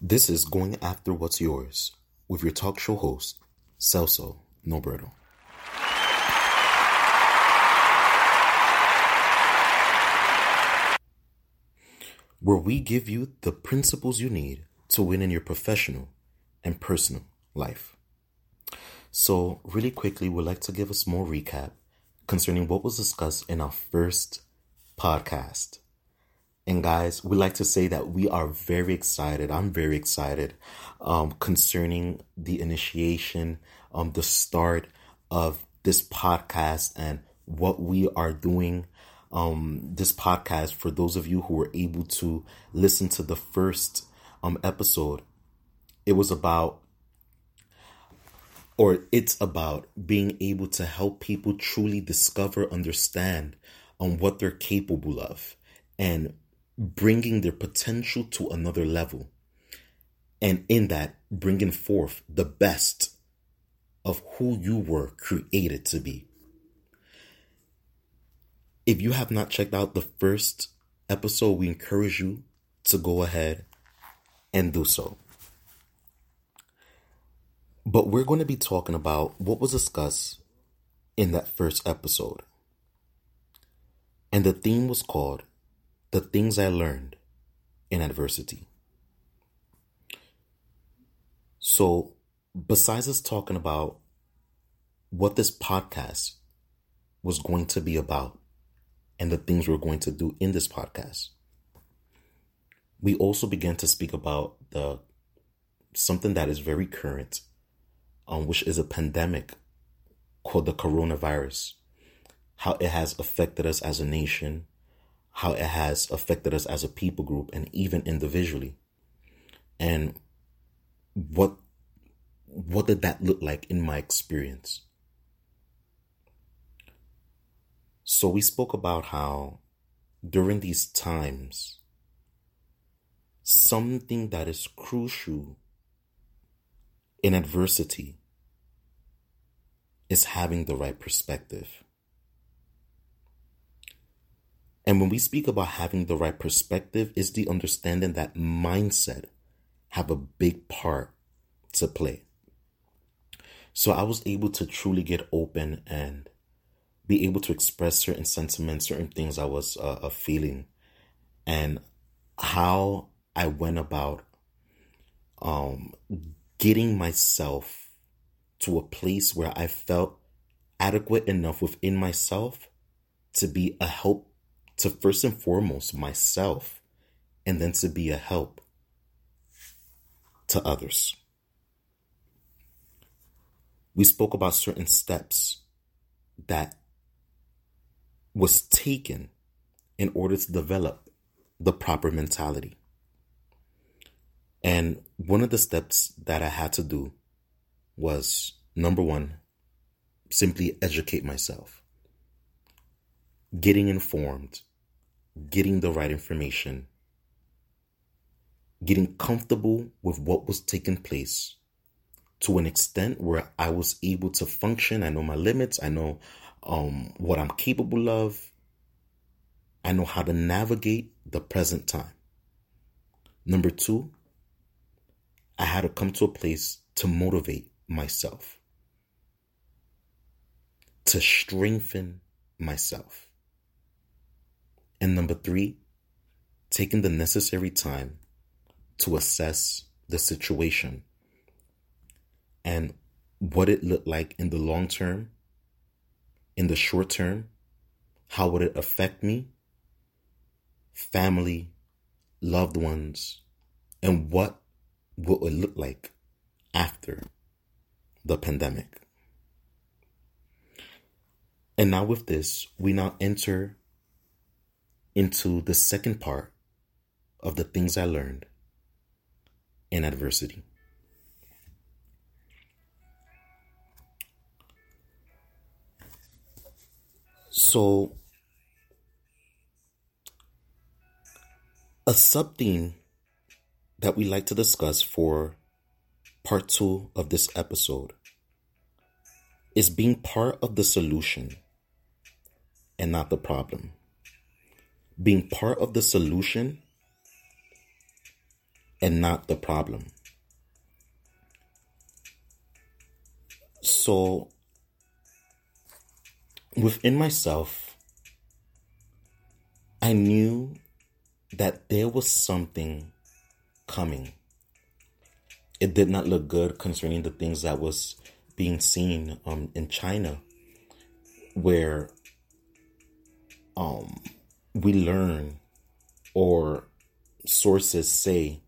This is Going After What's Yours with your talk show host, Celso Noberto. Where we give you the principles you need to win in your professional and personal life. So, really quickly, we'd like to give a small recap concerning what was discussed in our first podcast. And guys, we like to say that we are very excited. I'm very excited um, concerning the initiation, um, the start of this podcast and what we are doing. Um, this podcast, for those of you who were able to listen to the first um, episode, it was about or it's about being able to help people truly discover, understand on um, what they're capable of and bringing their potential to another level. And in that, bringing forth the best of who you were created to be. If you have not checked out the first episode, we encourage you to go ahead and do so. But we're going to be talking about what was discussed in that first episode. And the theme was called the things I learned in adversity. So, besides us talking about what this podcast was going to be about and the things we're going to do in this podcast, we also began to speak about the something that is very current, um, which is a pandemic called the coronavirus, how it has affected us as a nation, how it has affected us as a people group and even individually. And what what did that look like in my experience? So we spoke about how during these times something that is crucial in adversity is having the right perspective. And when we speak about having the right perspective, is the understanding that mindset have a big part to play. So I was able to truly get open and be able to express certain sentiments, certain things I was uh, uh, feeling, and how I went about um, getting myself to a place where I felt adequate enough within myself to be a help to first and foremost myself and then to be a help to others. We spoke about certain steps that was taken in order to develop the proper mentality. And one of the steps that I had to do was number one, simply educate myself, getting informed, getting the right information, getting comfortable with what was taking place to an extent where I was able to function. I know my limits. I know um, what I'm capable of. I know how to navigate the present time. Number two, I had to come to a place to motivate myself, to strengthen myself. And number three, taking the necessary time to assess the situation and what it looked like in the long term, in the short term, how would it affect me, family, loved ones, and what will it look like after the pandemic. And now, with this, we now enter into the second part of the things I learned in adversity. So, a sub theme that we like to discuss for part two of this episode is being part of the solution and not the problem being part of the solution and not the problem. So, within myself, I knew that there was something coming. It did not look good concerning the things that was being seen um, in China, where um, we learn or sources say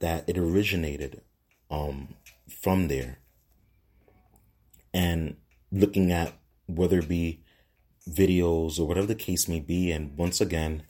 that it originated um, from there. And looking at whether it be videos or whatever the case may be, and once again,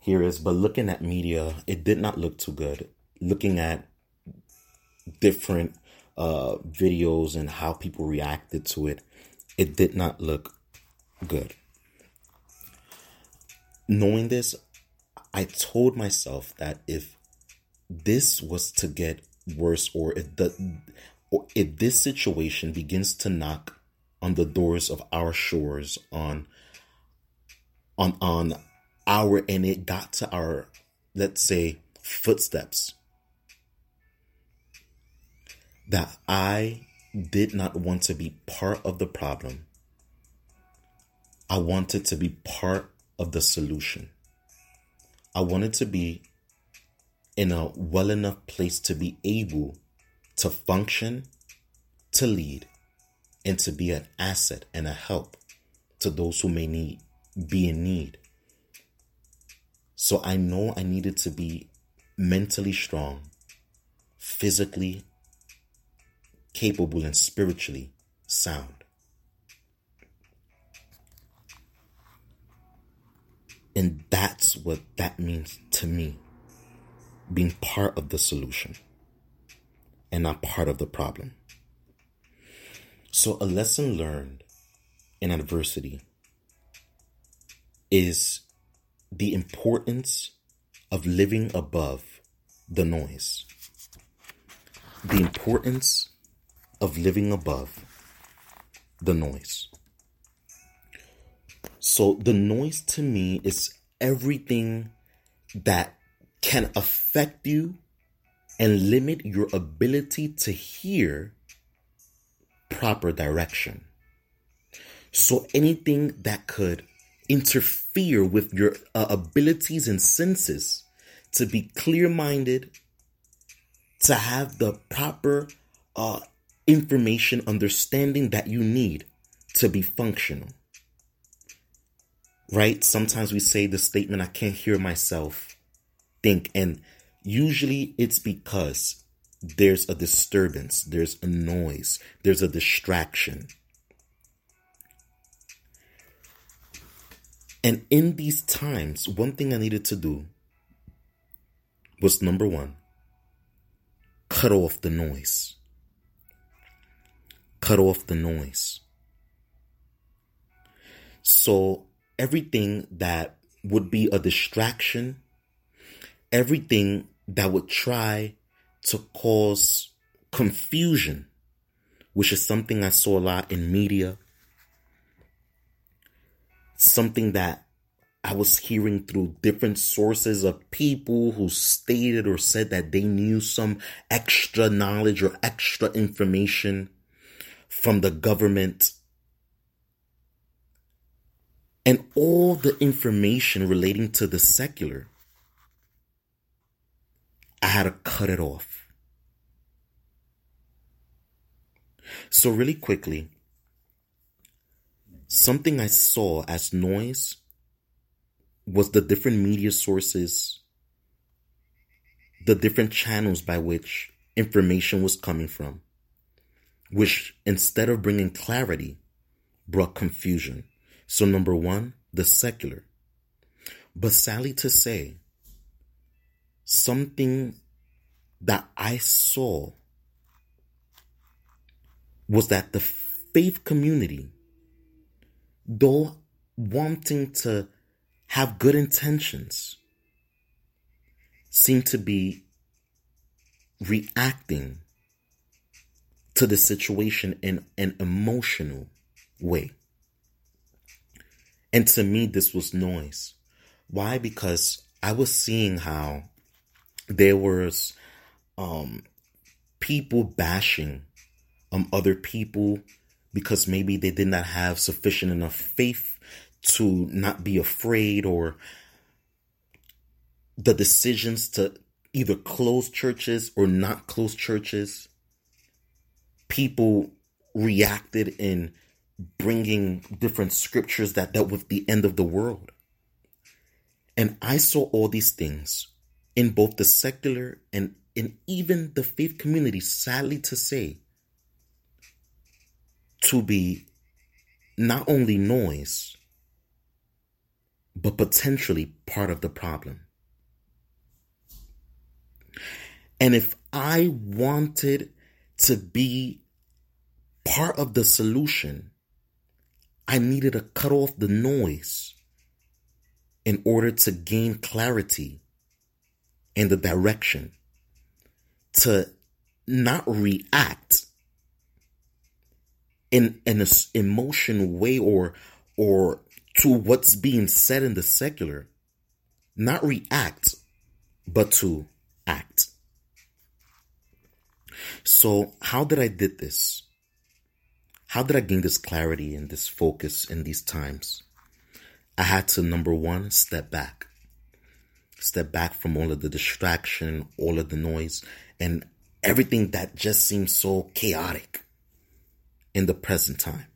here is, but looking at media, it did not look too good. Looking at different uh, videos and how people reacted to it, it did not look good. Knowing this, I told myself that if this was to get worse or if the or if this situation begins to knock on the doors of our shores on on on our and it got to our let's say footsteps that I did not want to be part of the problem. I wanted to be part of the solution. I wanted to be in a well enough place to be able to function, to lead, and to be an asset and a help to those who may need be in need. So I know I needed to be mentally strong, physically capable, and spiritually sound. And that's what that means to me being part of the solution and not part of the problem. So, a lesson learned in adversity is the importance of living above the noise. The importance of living above the noise. So, the noise to me is everything that can affect you and limit your ability to hear proper direction. So, anything that could interfere with your uh, abilities and senses to be clear minded, to have the proper uh, information, understanding that you need to be functional. Right? Sometimes we say the statement, I can't hear myself think. And usually it's because there's a disturbance, there's a noise, there's a distraction. And in these times, one thing I needed to do was number one, cut off the noise. Cut off the noise. So everything that would be a distraction, everything that would try to cause confusion, which is something I saw a lot in media, something that I was hearing through different sources of people who stated or said that they knew some extra knowledge or extra information from the government. And all the information relating to the secular, I had to cut it off. So, really quickly, something I saw as noise was the different media sources, the different channels by which information was coming from, which instead of bringing clarity, brought confusion. So, number one, the secular. But Sally to say, something that I saw was that the faith community though wanting to have good intentions, seem to be reacting to the situation in an emotional way. And to me, this was noise. Why? Because I was seeing how there was um people bashing um other people because maybe they did not have sufficient enough faith to not be afraid or the decisions to either close churches or not close churches people reacted in bringing different scriptures that dealt with the end of the world and i saw all these things in both the secular and in even the faith community sadly to say to be not only noise, but potentially part of the problem. And if I wanted to be part of the solution, I needed to cut off the noise in order to gain clarity in the direction, to not react in an emotion way or or to what's being said in the secular. Not react but to act. So how did i did this how did i gain this clarity and this focus in these times i had to number one step back step back from all of the distraction all of the noise and everything that just seems so chaotic in the present time.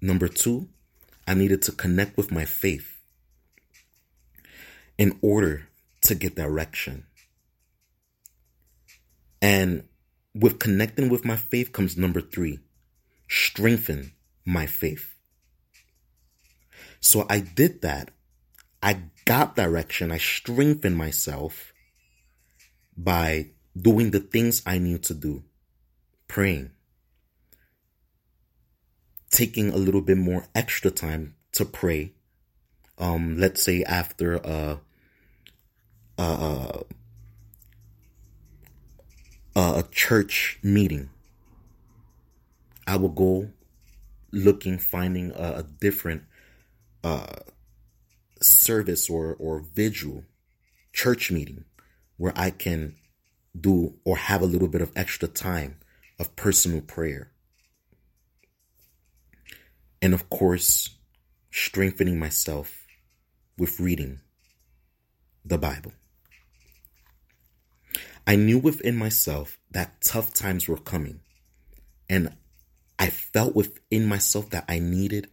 Number two, I needed to connect with my faith in order to get direction. And with connecting with my faith comes number three, strengthen my faith. So I did that. I got direction. I strengthened myself by doing the things I need to do, praying, taking a little bit more extra time to pray. Um, let's say after a, a, a, a church meeting, I will go looking, finding a, a different uh, service or, or vigil church meeting where I can do or have a little bit of extra time of personal prayer and of course, strengthening myself with reading the Bible. I knew within myself that tough times were coming, and I felt within myself that I needed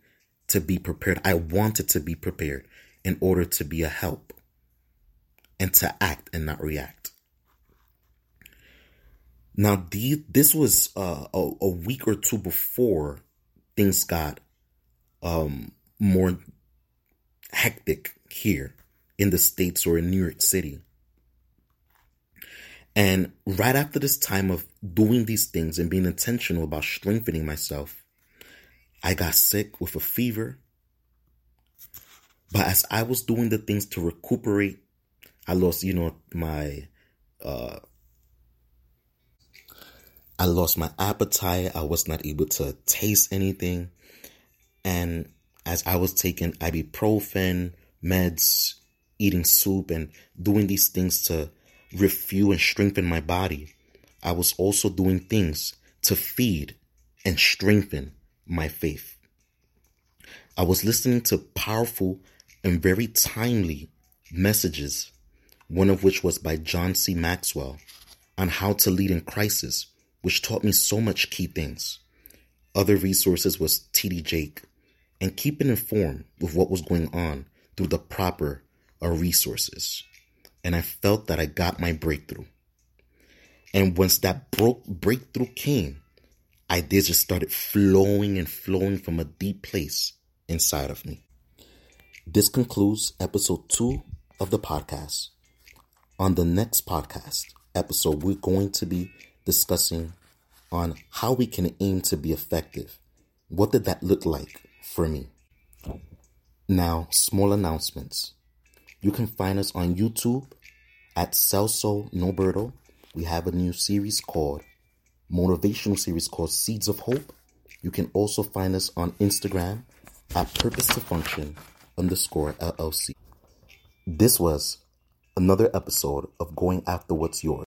to be prepared. I wanted to be prepared in order to be a help and to act and not react. Now, this was uh, a, a week or two before things got um, more hectic here in the States or in New York City. And right after this time of doing these things and being intentional about strengthening myself, I got sick with a fever. But as I was doing the things to recuperate, I lost, you know, my, uh, I lost my appetite. I was not able to taste anything. And as I was taking ibuprofen, meds, eating soup, and doing these things to refuel and strengthen my body, I was also doing things to feed and strengthen my faith. I was listening to powerful and very timely messages, one of which was by John C. Maxwell on how to lead in crisis, which taught me so much key things. Other resources was T.D. Jake, and keeping informed with what was going on through the proper resources. And I felt that I got my breakthrough. And once that broke breakthrough came, ideas just started flowing and flowing from a deep place inside of me. This concludes episode two of the podcast. On the next podcast episode, we're going to be discussing on how we can aim to be effective. What did that look like for me. Now, small announcements. You can find us on YouTube at Celso Noberto. We have a new series called motivational series called Seeds of Hope. You can also find us on Instagram at Purpose to Function underscore LLC. This was another episode of Going After What's Yours.